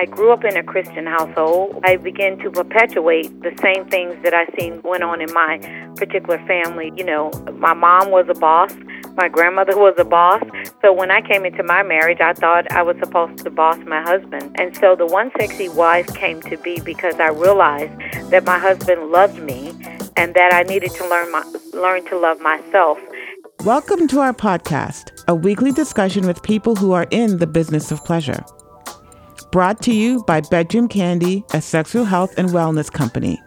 I grew up in a Christian household. I began to perpetuate the same things that I seen went on in my particular family. You know, my mom was a boss. My grandmother was a boss. So when I came into my marriage, I thought I was supposed to boss my husband. And so the one sexy wife came to be because I realized that my husband loved me and that I needed to learn my, learn to love myself. Welcome to our podcast, a weekly discussion with people who are in the business of pleasure. Brought to you by Bedroom Candy, a sexual health and wellness company.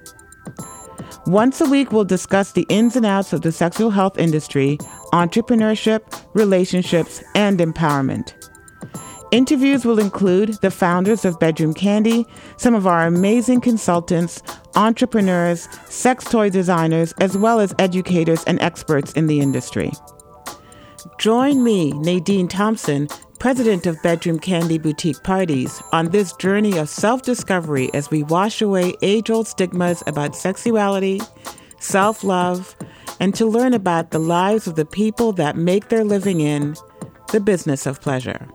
Once a week, we'll discuss the ins and outs of the sexual health industry, entrepreneurship, relationships, and empowerment. Interviews will include the founders of Bedroom Candy, some of our amazing consultants, entrepreneurs, sex toy designers, as well as educators and experts in the industry. Join me, Nadine Thompson, president of Bedroom Candy Boutique Parties, on this journey of self discovery as we wash away age old stigmas about sexuality, self love, and to learn about the lives of the people that make their living in the business of pleasure.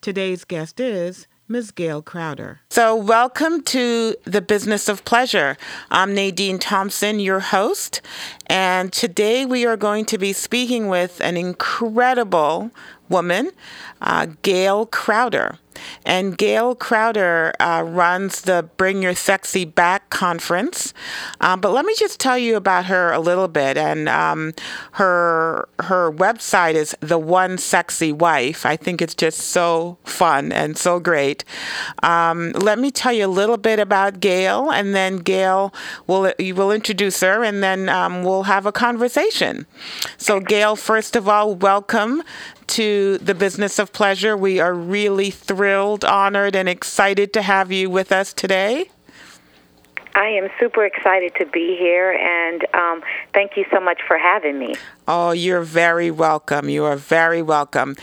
Today's guest is Ms. Gail Crowder. So, welcome to the Business of Pleasure. I'm Nadine Thompson, your host, and today we are going to be speaking with an incredible woman, uh, Gail Crowder. And Gail Crowder uh, runs the Bring Your Sexy Back conference. Um, but let me just tell you about her a little bit. And um, her her website is The One Sexy Wife. I think it's just so fun and so great. Um, let me tell you a little bit about Gail, and then Gail will you will introduce her, and then um, we'll have a conversation. So, Gail, first of all, welcome to the business of pleasure. We are really thrilled, honored, and excited to have you with us today. I am super excited to be here, and um, thank you so much for having me. Oh, you're very welcome. You are very welcome.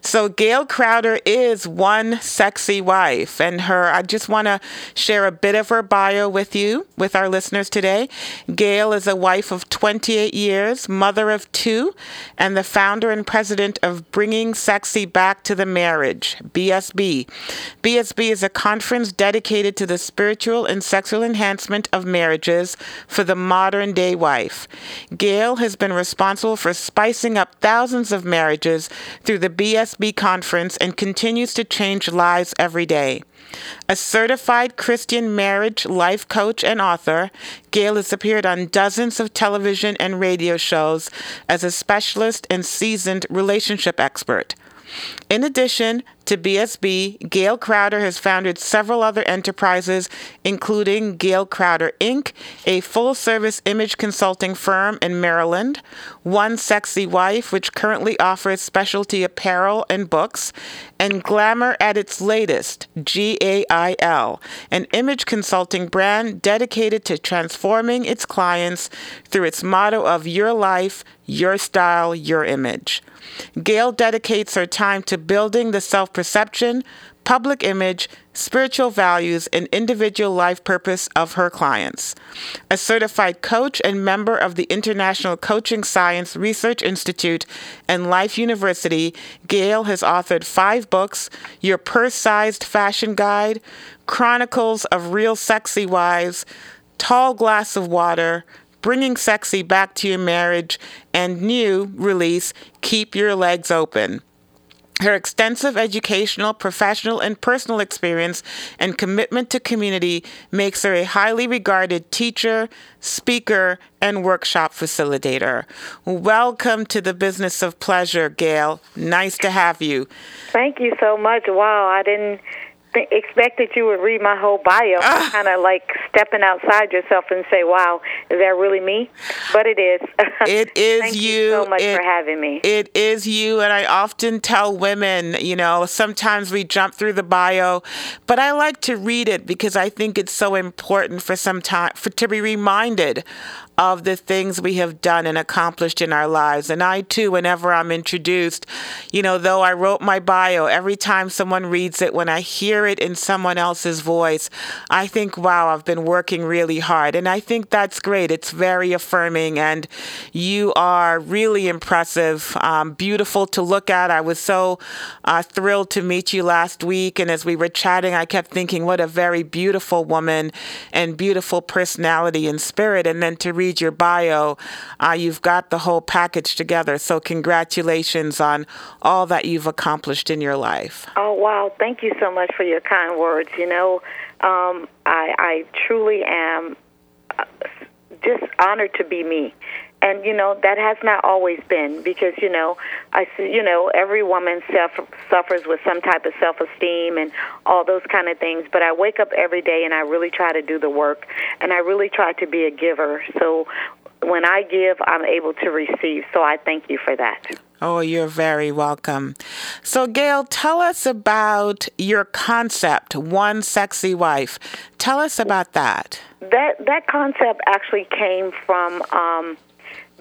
So, Gail Crowder is one sexy wife, and her, I just want to share a bit of her bio with you, with our listeners today. Gail is a wife of 28 years, mother of two, and the founder and president of Bringing Sexy Back to the Marriage, BSB. BSB is a conference dedicated to the spiritual and sexual enhancement of marriages for the modern day wife. Gail has been responsible responsible for spicing up thousands of marriages through the BSB conference and continues to change lives every day. A certified Christian marriage life coach and author, Gail has appeared on dozens of television and radio shows as a specialist and seasoned relationship expert. In addition to BSB, Gail Crowder has founded several other enterprises, including Gail Crowder Inc., a full service image consulting firm in Maryland, One Sexy Wife, which currently offers specialty apparel and books, and Glamour at its latest, G A I L, an image consulting brand dedicated to transforming its clients through its motto of Your Life, Your Style, Your Image. Gail dedicates her time to building the self perception, public image, spiritual values, and individual life purpose of her clients. A certified coach and member of the International Coaching Science Research Institute and Life University, Gail has authored five books Your Purse Sized Fashion Guide, Chronicles of Real Sexy Wives, Tall Glass of Water, Bringing Sexy Back to Your Marriage, and new release, Keep Your Legs Open. Her extensive educational, professional, and personal experience and commitment to community makes her a highly regarded teacher, speaker, and workshop facilitator. Welcome to the business of pleasure, Gail. Nice to have you. Thank you so much. Wow, I didn't expect that you would read my whole bio, uh, kind of like stepping outside yourself and say, "Wow, is that really me?" But it is. It is Thank you. you so much it, for having me. It is you, and I often tell women, you know, sometimes we jump through the bio, but I like to read it because I think it's so important for some time for to be reminded of the things we have done and accomplished in our lives. And I too, whenever I'm introduced, you know, though I wrote my bio, every time someone reads it, when I hear it in someone else's voice, I think, wow, I've been working really hard. And I think that's great. It's very affirming, and you are really impressive, um, beautiful to look at. I was so uh, thrilled to meet you last week. And as we were chatting, I kept thinking, what a very beautiful woman and beautiful personality and spirit. And then to read your bio, uh, you've got the whole package together. So, congratulations on all that you've accomplished in your life. Oh, wow. Thank you so much for your kind words. You know, um, I, I truly am uh, just honored to be me and you know that has not always been because you know I you know every woman self, suffers with some type of self-esteem and all those kind of things but I wake up every day and I really try to do the work and I really try to be a giver so when I give I'm able to receive so I thank you for that Oh, you're very welcome. So, Gail, tell us about your concept, One Sexy Wife. Tell us about that. That that concept actually came from um,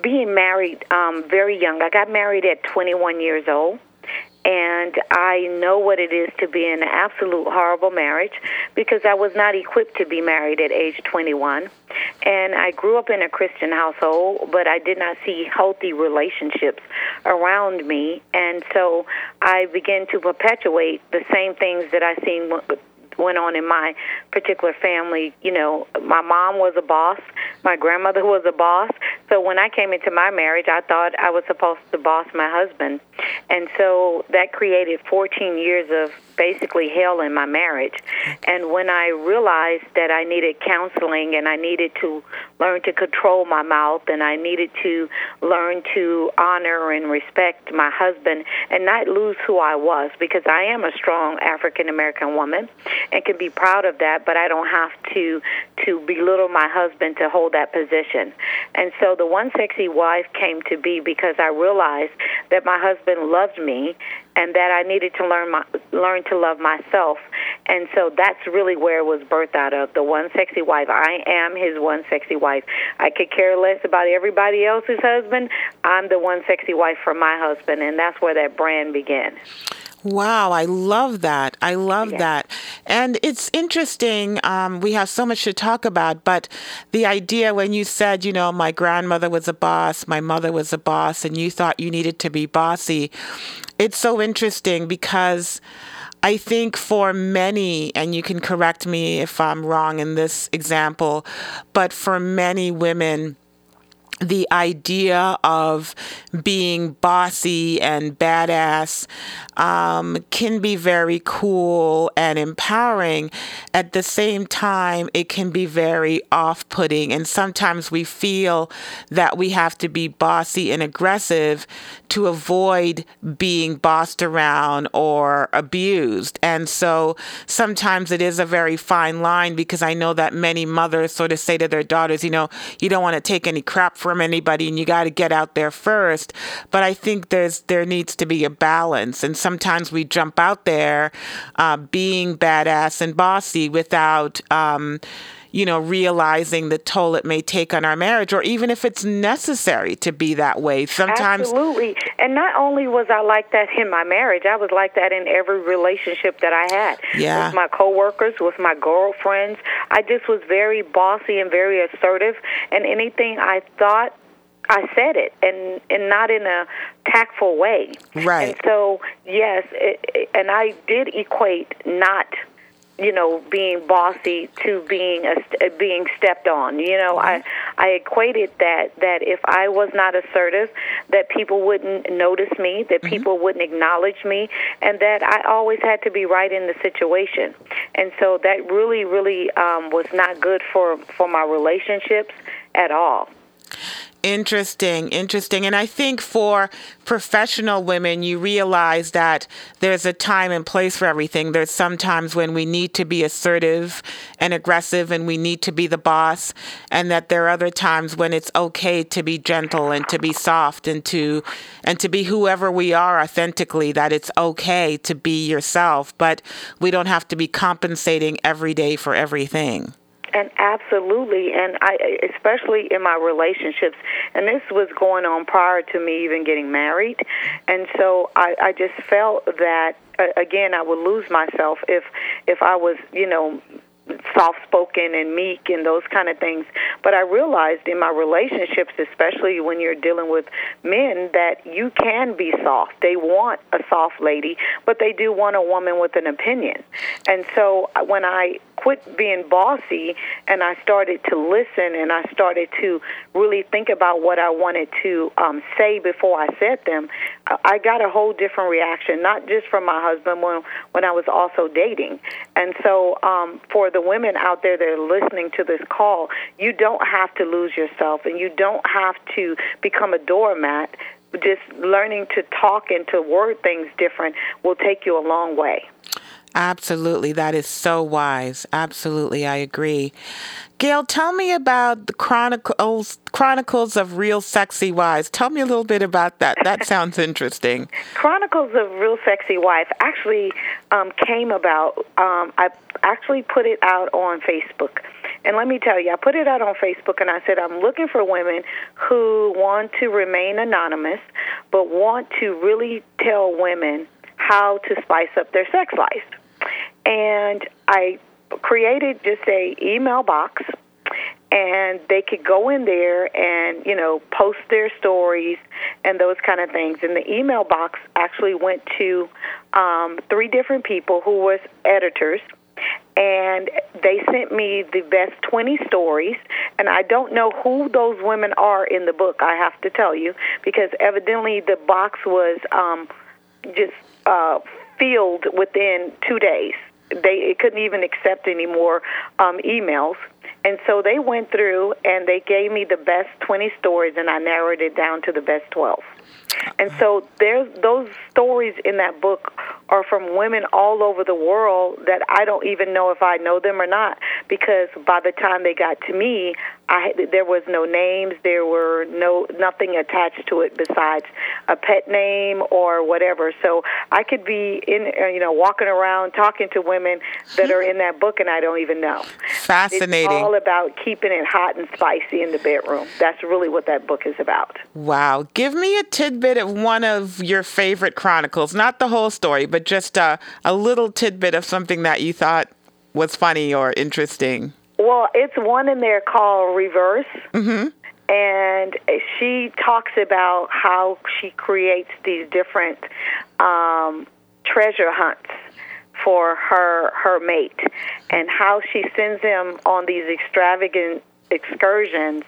being married um, very young. I got married at 21 years old. And I know what it is to be in an absolute horrible marriage because I was not equipped to be married at age 21. And I grew up in a Christian household, but I did not see healthy relationships around me. And so I began to perpetuate the same things that I seen went on in my particular family. You know, my mom was a boss, my grandmother was a boss. So when I came into my marriage, I thought I was supposed to boss my husband. And so that created 14 years of basically hell in my marriage. And when I realized that I needed counseling and I needed to learn to control my mouth and I needed to learn to honor and respect my husband and not lose who I was because I am a strong African American woman and can be proud of that, but I don't have to to belittle my husband to hold that position. And so the one sexy wife came to be because I realized that my husband loved me and that I needed to learn my, learn to love myself. And so that's really where it was birthed out of the one sexy wife. I am his one sexy wife. I could care less about everybody else's husband. I'm the one sexy wife for my husband, and that's where that brand began. Wow, I love that. I love yeah. that. And it's interesting. Um, we have so much to talk about, but the idea when you said, you know, my grandmother was a boss, my mother was a boss, and you thought you needed to be bossy, it's so interesting because. I think for many, and you can correct me if I'm wrong in this example, but for many women, the idea of being bossy and badass um, can be very cool and empowering. At the same time, it can be very off putting. And sometimes we feel that we have to be bossy and aggressive to avoid being bossed around or abused. And so sometimes it is a very fine line because I know that many mothers sort of say to their daughters, you know, you don't want to take any crap from anybody and you got to get out there first. But I think there's there needs to be a balance. And sometimes we jump out there uh, being badass and bossy without. Um, you know, realizing the toll it may take on our marriage, or even if it's necessary to be that way. Sometimes. Absolutely. And not only was I like that in my marriage, I was like that in every relationship that I had. Yeah. With my coworkers, with my girlfriends. I just was very bossy and very assertive. And anything I thought I said it, and and not in a tactful way. Right. And so yes, it, it, and I did equate not you know being bossy to being a, being stepped on you know mm-hmm. i i equated that that if i was not assertive that people wouldn't notice me that mm-hmm. people wouldn't acknowledge me and that i always had to be right in the situation and so that really really um was not good for for my relationships at all Interesting, interesting. And I think for professional women, you realize that there's a time and place for everything. There's sometimes when we need to be assertive and aggressive and we need to be the boss, and that there are other times when it's okay to be gentle and to be soft and to and to be whoever we are authentically, that it's okay to be yourself, but we don't have to be compensating every day for everything. And absolutely, and I, especially in my relationships, and this was going on prior to me even getting married, and so I, I just felt that again I would lose myself if if I was, you know, soft spoken and meek and those kind of things. But I realized in my relationships, especially when you're dealing with men, that you can be soft. They want a soft lady, but they do want a woman with an opinion. And so uh, when I quit being bossy and I started to listen and I started to really think about what I wanted to um, say before I said them, I got a whole different reaction, not just from my husband when when I was also dating. And so um, for the women out there that are listening to this call, you don't have to lose yourself and you don't have to become a doormat. Just learning to talk and to word things different will take you a long way. Absolutely. That is so wise. Absolutely. I agree. Gail, tell me about the Chronicles Chronicles of Real Sexy Wives. Tell me a little bit about that. That sounds interesting. Chronicles of Real Sexy Wife actually um, came about. Um, I actually put it out on Facebook. And let me tell you, I put it out on Facebook and I said, I'm looking for women who want to remain anonymous, but want to really tell women how to spice up their sex life and I created just a email box and they could go in there and you know post their stories and those kind of things. And the email box actually went to um, three different people who was editors. And they sent me the best 20 stories. And i don't know who those women are in the book i have to tell you because evidently the box was um, just uh, filled within two days they couldn't even accept any more um, emails. And so they went through and they gave me the best 20 stories, and I narrowed it down to the best 12. And so there's those stories in that book are from women all over the world that I don't even know if I know them or not because by the time they got to me, I there was no names, there were no nothing attached to it besides a pet name or whatever. So I could be in uh, you know walking around talking to women that are in that book and I don't even know. Fascinating. All about keeping it hot and spicy in the bedroom. That's really what that book is about. Wow. Give me a tidbit of one of your favorite chronicles, not the whole story, but just a, a little tidbit of something that you thought was funny or interesting. Well, it's one in there called Reverse. Mm-hmm. And she talks about how she creates these different um, treasure hunts for her her mate and how she sends him on these extravagant excursions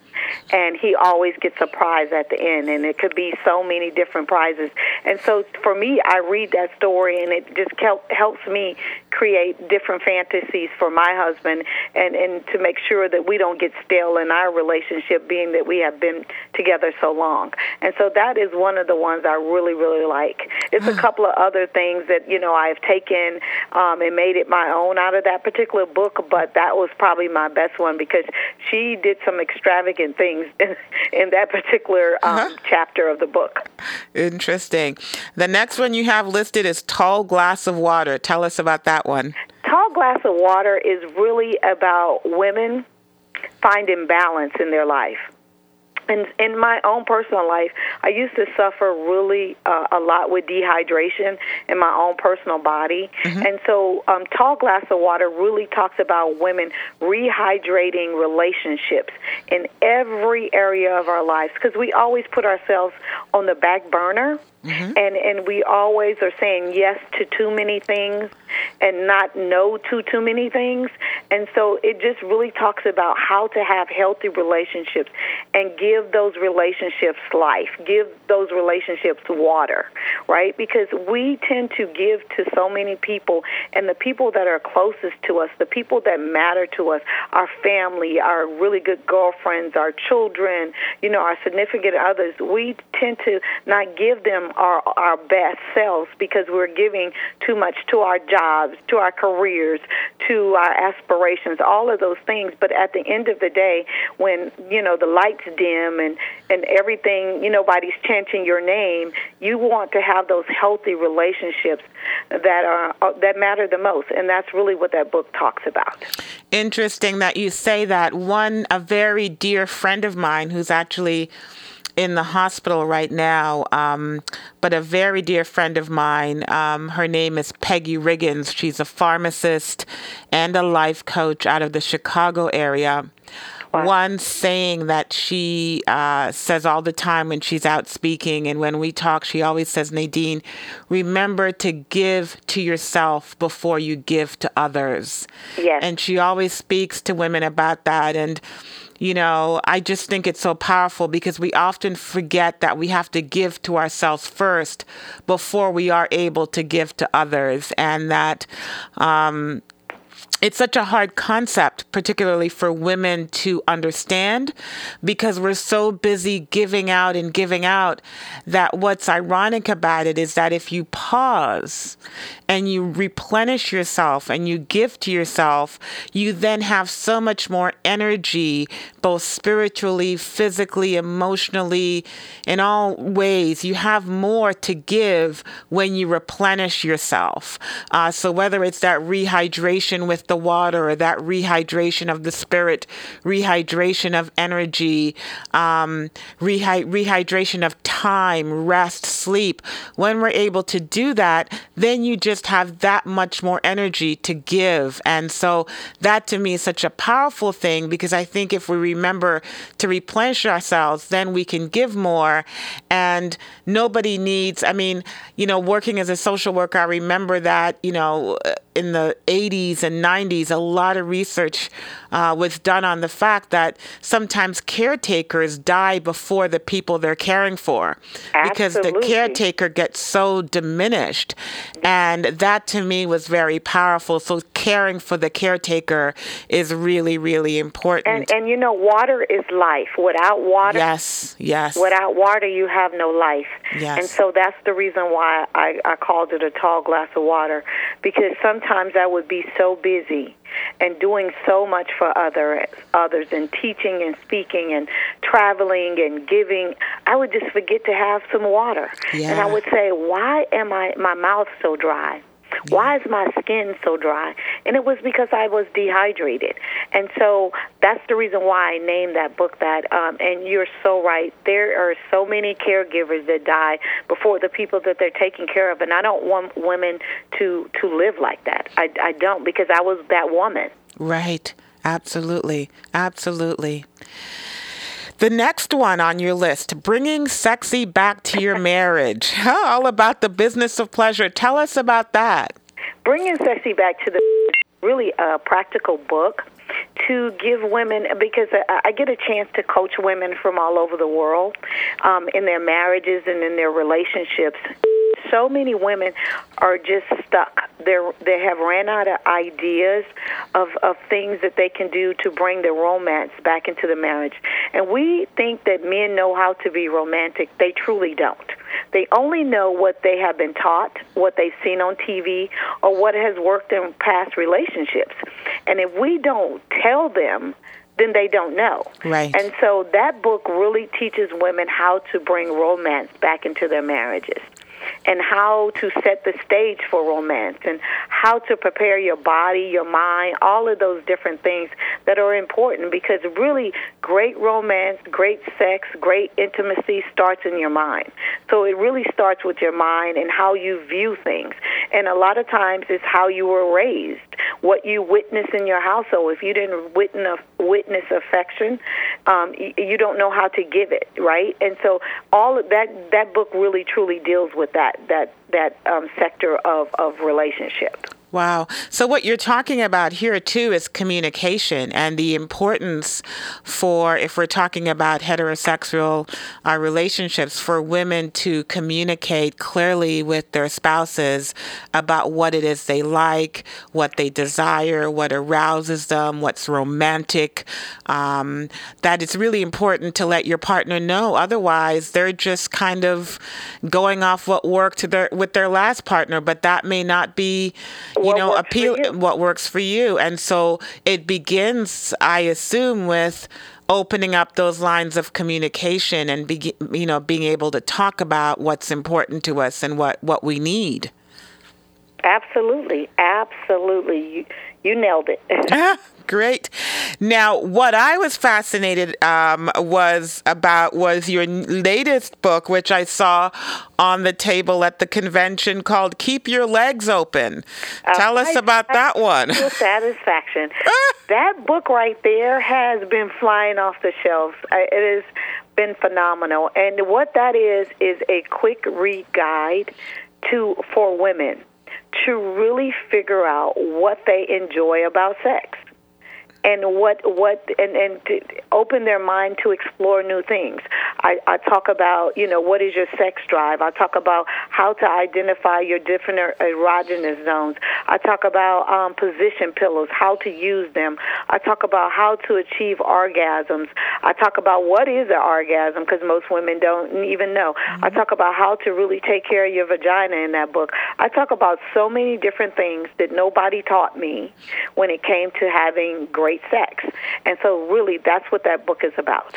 and he always gets a prize at the end and it could be so many different prizes. And so for me i read that story and it just help, helps me create different fantasies for my husband and and to make sure that we don't get stale in our relationship being that we have been together so long. And so that is one of the ones i really really like. It's a couple of other things that you know i've taken um, and made it my own out of that particular book but that was probably my best one because she did some extravagant things in, in that particular um, uh-huh. chapter of the book. Interesting. The next one you have listed is Tall Glass of Water. Tell us about that one. Tall Glass of Water is really about women finding balance in their life in in my own personal life, I used to suffer really uh, a lot with dehydration in my own personal body, mm-hmm. and so um, Tall Glass of Water really talks about women rehydrating relationships in every area of our lives because we always put ourselves on the back burner Mm-hmm. And and we always are saying yes to too many things and not no to too many things. And so it just really talks about how to have healthy relationships and give those relationships life, give those relationships water, right? Because we tend to give to so many people and the people that are closest to us, the people that matter to us, our family, our really good girlfriends, our children, you know, our significant others, we tend to not give them our our best selves because we're giving too much to our jobs, to our careers, to our aspirations, all of those things. But at the end of the day, when you know the lights dim and and everything, you know, nobody's chanting your name, you want to have those healthy relationships that are that matter the most, and that's really what that book talks about. Interesting that you say that. One, a very dear friend of mine who's actually in the hospital right now, um, but a very dear friend of mine. Um, her name is Peggy Riggins. She's a pharmacist and a life coach out of the Chicago area. One saying that she uh, says all the time when she's out speaking and when we talk, she always says, Nadine, remember to give to yourself before you give to others. Yes. And she always speaks to women about that. And you know, I just think it's so powerful because we often forget that we have to give to ourselves first before we are able to give to others, and that um, it's such a hard concept, particularly for women to understand, because we're so busy giving out and giving out that what's ironic about it is that if you pause and you replenish yourself and you give to yourself, you then have so much more energy, both spiritually, physically, emotionally, in all ways. You have more to give when you replenish yourself. Uh, so whether it's that rehydration with the water or that rehydration of the spirit, rehydration of energy, um, rehy- rehydration of time, rest, sleep, when we're able to do that, then you just have that much more energy to give. And so that to me is such a powerful thing because I think if we remember to replenish ourselves, then we can give more. And nobody needs, I mean, you know, working as a social worker, I remember that, you know, in the 80s and 90s, a lot of research uh, was done on the fact that sometimes caretakers die before the people they're caring for because the caretaker gets so diminished. And that to me was very powerful. So caring for the caretaker is really, really important. And, and you know, water is life. Without water, yes, yes. Without water, you have no life. Yes. And so that's the reason why I, I called it a tall glass of water because sometimes I would be so busy and doing so much for other others and teaching and speaking and traveling and giving i would just forget to have some water yeah. and i would say why am i my mouth so dry why is my skin so dry? And it was because I was dehydrated. And so that's the reason why I named that book that. Um, and you're so right. There are so many caregivers that die before the people that they're taking care of. And I don't want women to, to live like that. I, I don't because I was that woman. Right. Absolutely. Absolutely. The next one on your list, bringing sexy back to your marriage. All about the business of pleasure. Tell us about that. Bringing sexy back to the really a practical book to give women because I get a chance to coach women from all over the world um, in their marriages and in their relationships so many women are just stuck. They're they have ran out of ideas of of things that they can do to bring the romance back into the marriage. And we think that men know how to be romantic. They truly don't. They only know what they have been taught, what they've seen on TV, or what has worked in past relationships. And if we don't tell them then they don't know. Right. And so that book really teaches women how to bring romance back into their marriages and how to set the stage for romance and how to prepare your body, your mind, all of those different things that are important because really great romance, great sex, great intimacy starts in your mind. So it really starts with your mind and how you view things. And a lot of times it's how you were raised, what you witness in your household. If you didn't witness witness affection, um, you don't know how to give it, right? And so all of that that book really truly deals with that that that um, sector of of relationship. Wow. So, what you're talking about here, too, is communication and the importance for, if we're talking about heterosexual uh, relationships, for women to communicate clearly with their spouses about what it is they like, what they desire, what arouses them, what's romantic. Um, that it's really important to let your partner know. Otherwise, they're just kind of going off what worked their, with their last partner, but that may not be you what know appeal what works for you. And so it begins i assume with opening up those lines of communication and be, you know being able to talk about what's important to us and what what we need. Absolutely. Absolutely. You you nailed it great Now, what I was fascinated um, was about was your latest book, which I saw on the table at the convention called "Keep Your Legs Open." Uh, Tell us I, about I, that one. Satisfaction. that book right there has been flying off the shelves. It has been phenomenal, and what that is is a quick read guide to for women to really figure out what they enjoy about sex and what what and and open their mind to explore new things. I, I talk about you know what is your sex drive. I talk about how to identify your different er, erogenous zones. I talk about um, position pillows, how to use them. I talk about how to achieve orgasms. I talk about what is an orgasm because most women don't even know. Mm-hmm. I talk about how to really take care of your vagina in that book. I talk about so many different things that nobody taught me when it came to having great great sex. And so, really, that's what that book is about.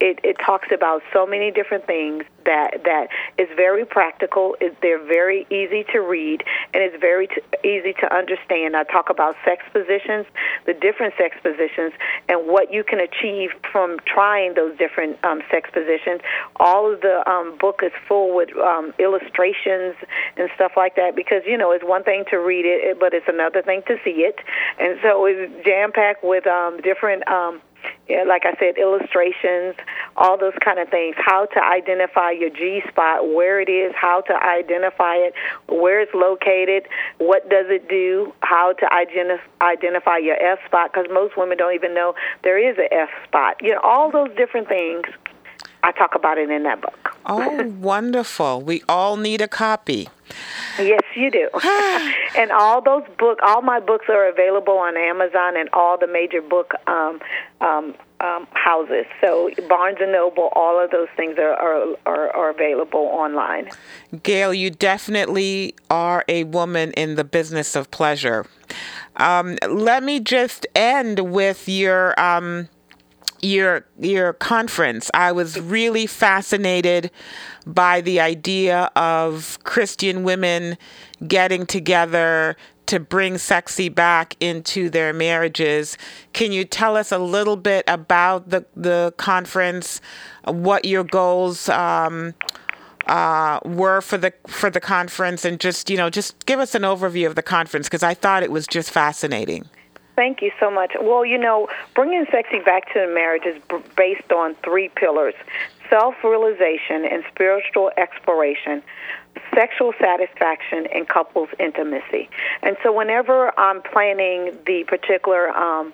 It, it talks about so many different things that that is very practical. It, they're very easy to read, and it's very t- easy to understand. I talk about sex positions, the different sex positions, and what you can achieve from trying those different um, sex positions. All of the um, book is full with um, illustrations and stuff like that because you know it's one thing to read it, but it's another thing to see it, and so it's jam packed with um, different. Um, yeah, like I said, illustrations, all those kind of things. How to identify your G spot, where it is, how to identify it, where it's located, what does it do, how to identify your F spot, because most women don't even know there is a F spot. You know, all those different things. I talk about it in that book. Oh, wonderful. We all need a copy. Yes, you do. and all those book, all my books are available on Amazon and all the major book um, um, um, houses. So Barnes and Noble, all of those things are, are, are, are available online. Gail, you definitely are a woman in the business of pleasure. Um, let me just end with your um, your your conference. I was really fascinated by the idea of Christian women getting together to bring sexy back into their marriages. Can you tell us a little bit about the the conference, what your goals um, uh, were for the for the conference, and just you know just give us an overview of the conference because I thought it was just fascinating. Thank you so much. Well, you know, bringing sexy back to marriage is b- based on three pillars self realization and spiritual exploration, sexual satisfaction, and couples intimacy. And so, whenever I'm planning the particular um,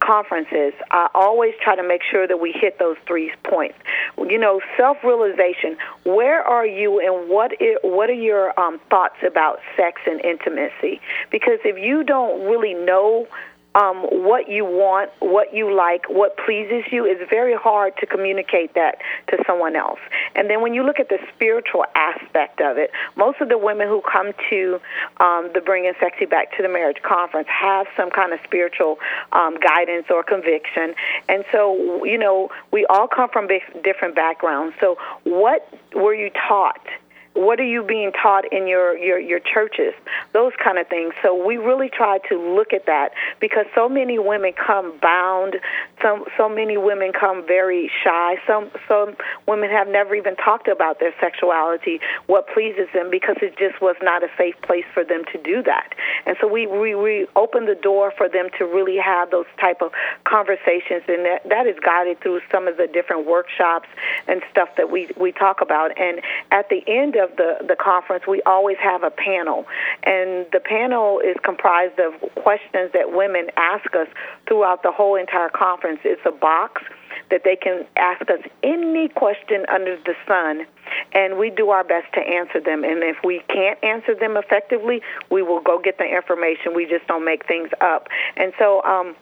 conferences, I always try to make sure that we hit those three points. You know, self-realization. Where are you, and what is, what are your um, thoughts about sex and intimacy? Because if you don't really know um, what you want, what you like, what pleases you, it's very hard to communicate that to someone else. And then when you look at the spiritual aspect of it, most of the women who come to um, the Bringing Sexy Back to the Marriage conference have some kind of spiritual um, guidance or conviction. And so, you know, we all come from different backgrounds. So, what were you taught? What are you being taught in your, your, your churches? Those kind of things. So we really try to look at that because so many women come bound. Some so many women come very shy. Some some women have never even talked about their sexuality, what pleases them, because it just was not a safe place for them to do that. And so we we, we open the door for them to really have those type of conversations, and that that is guided through some of the different workshops and stuff that we we talk about. And at the end of the, the conference, we always have a panel. And the panel is comprised of questions that women ask us throughout the whole entire conference. It's a box that they can ask us any question under the sun, and we do our best to answer them. And if we can't answer them effectively, we will go get the information. We just don't make things up. And so, um,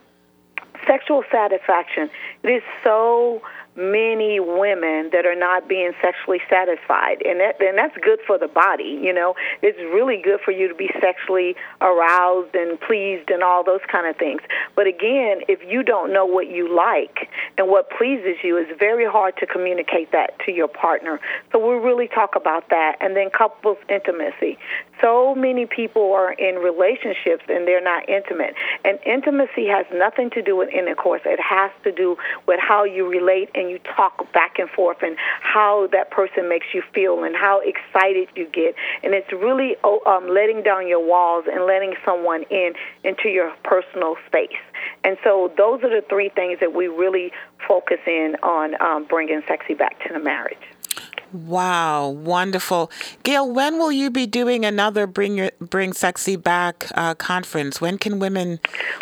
sexual satisfaction, it is so many women that are not being sexually satisfied. And that and that's good for the body you know? It's really good for you to be sexually aroused and pleased and all those kind of things. But again if you don't know what you like and what pleases you it's very hard to communicate that to your partner. So we really talk about that. And then couples intimacy so many people are in relationships and they're not intimate. And intimacy has nothing to do with intercourse. It has to do with how you relate and you talk back and forth and how that person makes you feel and how excited you get. And it's really oh, um, letting down your walls and letting someone in into your personal space. And so those are the three things that we really focus in on um, bringing sexy back to the marriage. Wow, wonderful. Gail, when will you be doing another Bring Your Bring Sexy Back uh, conference? When can women?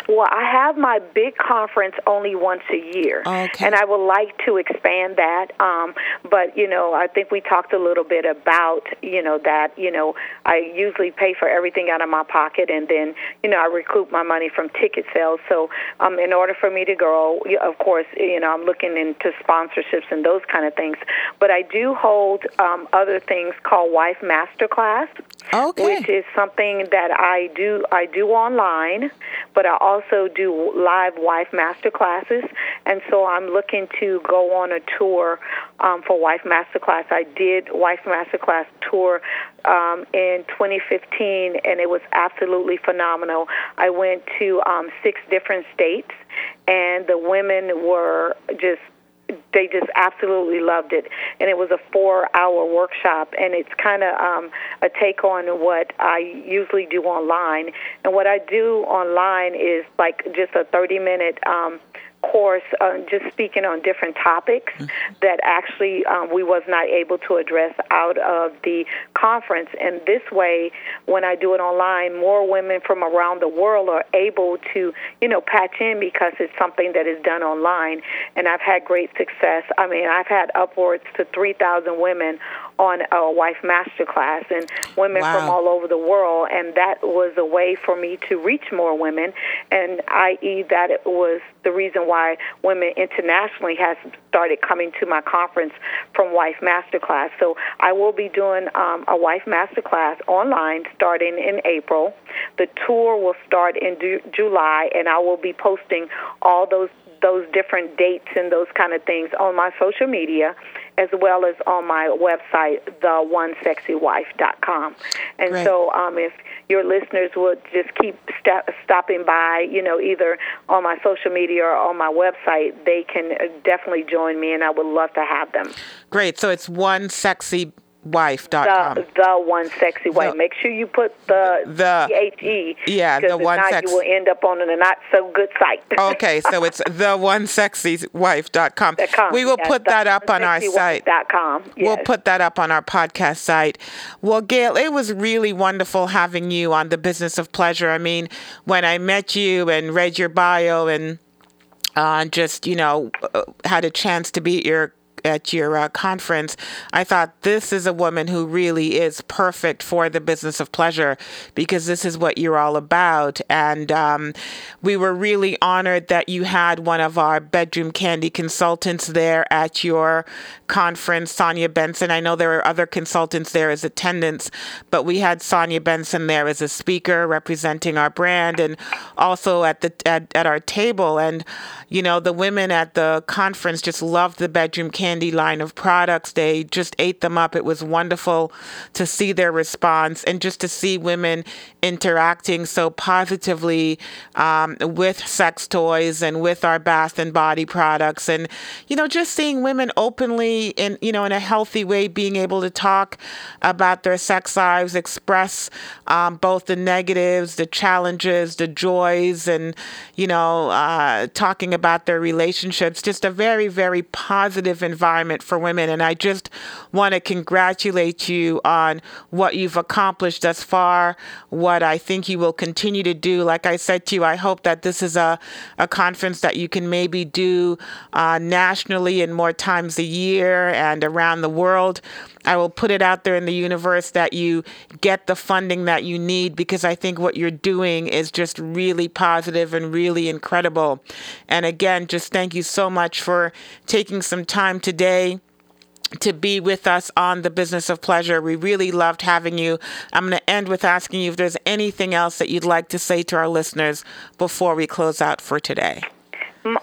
Well, I have my big conference only once a year, okay. and I would like to expand that. Um, but you know, I think we talked a little bit about you know that you know I usually pay for everything out of my pocket, and then you know I recoup my money from ticket sales. So, um, in order for me to grow, of course, you know I'm looking into sponsorships and those kind of things. But I do hold hold um, other things called Wife Masterclass, okay. which is something that I do. I do online, but I also do live Wife Masterclasses, and so I'm looking to go on a tour um, for Wife Masterclass. I did Wife Masterclass tour um, in 2015, and it was absolutely phenomenal. I went to um, six different states, and the women were just they just absolutely loved it. And it was a four hour workshop, and it's kind of um, a take on what I usually do online. And what I do online is like just a 30 minute um, course, uh, just speaking on different topics mm-hmm. that actually um, we was not able to address out of the conference. And this way, when I do it online, more women from around the world are able to, you know, patch in because it's something that is done online. And I've had great success. I mean, I've had upwards to 3,000 women on a wife masterclass and women wow. from all over the world and that was a way for me to reach more women and i.e. that it was the reason why women internationally has started coming to my conference from wife masterclass so i will be doing um, a wife masterclass online starting in april the tour will start in du- july and i will be posting all those those different dates and those kind of things on my social media as well as on my website, theonesexywife.com. And Great. so um, if your listeners would just keep st- stopping by, you know, either on my social media or on my website, they can definitely join me, and I would love to have them. Great. So it's one sexy wife.com. The, the one sexy wife. The, Make sure you put the the T-H-E. Yeah, the one not, sex. you will end up on a not so good site. okay, so it's the one sexy wife.com. com. We will yes, put that up on our site. Dot com. Yes. We'll put that up on our podcast site. Well, Gail, it was really wonderful having you on the business of pleasure. I mean, when I met you and read your bio and uh, just, you know, uh, had a chance to be at your at your uh, conference, I thought this is a woman who really is perfect for the business of pleasure because this is what you're all about. And um, we were really honored that you had one of our bedroom candy consultants there at your conference, Sonia Benson. I know there were other consultants there as attendants, but we had Sonia Benson there as a speaker representing our brand and also at the at, at our table. And you know, the women at the conference just loved the bedroom candy line of products. They just ate them up. It was wonderful to see their response and just to see women interacting so positively um, with sex toys and with our bath and body products. And, you know, just seeing women openly in, you know, in a healthy way being able to talk about their sex lives, express um, both the negatives, the challenges, the joys, and, you know, uh, talking about their relationships. Just a very, very positive environment for women. And I just want to congratulate you on what you've accomplished thus far, what I think you will continue to do. Like I said to you, I hope that this is a, a conference that you can maybe do uh, nationally and more times a year and around the world. I will put it out there in the universe that you get the funding that you need because I think what you're doing is just really positive and really incredible. And again, just thank you so much for taking some time today to be with us on the business of pleasure. We really loved having you. I'm going to end with asking you if there's anything else that you'd like to say to our listeners before we close out for today.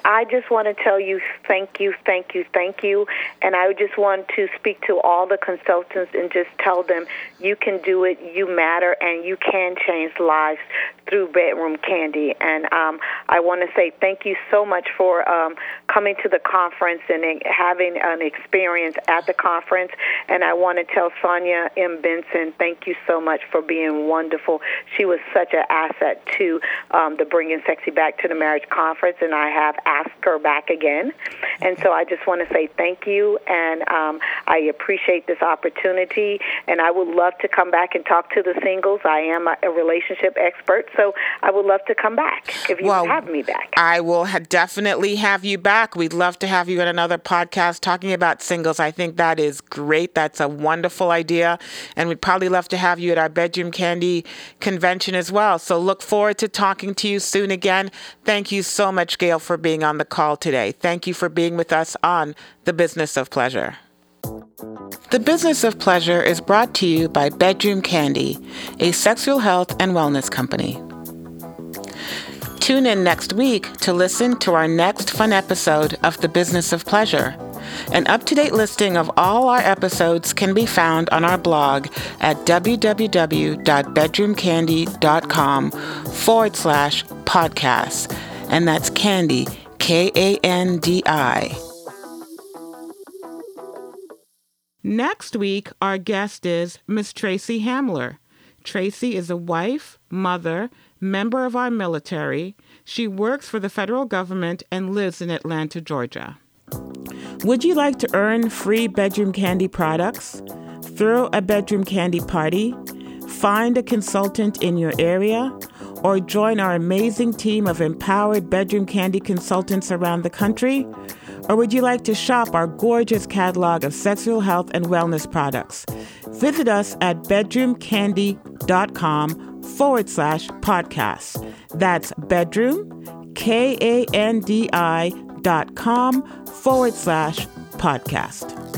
I just want to tell you thank you, thank you, thank you. And I just want to speak to all the consultants and just tell them you can do it, you matter, and you can change lives through Bedroom Candy. And um, I want to say thank you so much for um, coming to the conference and having an experience at the conference. And I want to tell Sonia M. Benson, thank you so much for being wonderful. She was such an asset to um, the Bringing Sexy Back to the Marriage Conference, and I have asked her back again. And so I just want to say thank you, and um, I appreciate this opportunity. And I would love to come back and talk to the singles. I am a, a relationship expert, so I would love to come back if you well, have me back. I will ha- definitely have you back. We'd love to have you in another podcast talking about singles. I think that is great. That's a wonderful idea. And we'd probably love to have you at our Bedroom Candy convention as well. So look forward to talking to you soon again. Thank you so much, Gail, for being on the call today. Thank you for being with us on The Business of Pleasure. The Business of Pleasure is brought to you by Bedroom Kandi, a sexual health and wellness company. Tune in next week to listen to our next fun episode of The Business of Pleasure. An up to date listing of all our episodes can be found on our blog at www.bedroomkandi.com forward slash podcasts. And that's Kandi, K A N D I. Next week, our guest is Miss Tracy Hamler. Tracy is a wife, mother, member of our military. She works for the federal government and lives in Atlanta, Georgia. Would you like to earn free Bedroom Kandi products? Throw a Bedroom Kandi party? Find a consultant in your area? Or join our amazing team of empowered Bedroom Kandi consultants around the country? Or would you like to shop our gorgeous catalog of sexual health and wellness products? Visit us at bedroomkandi.com forward slash podcast. That's bedroom, K A N D I dot com forward slash podcast.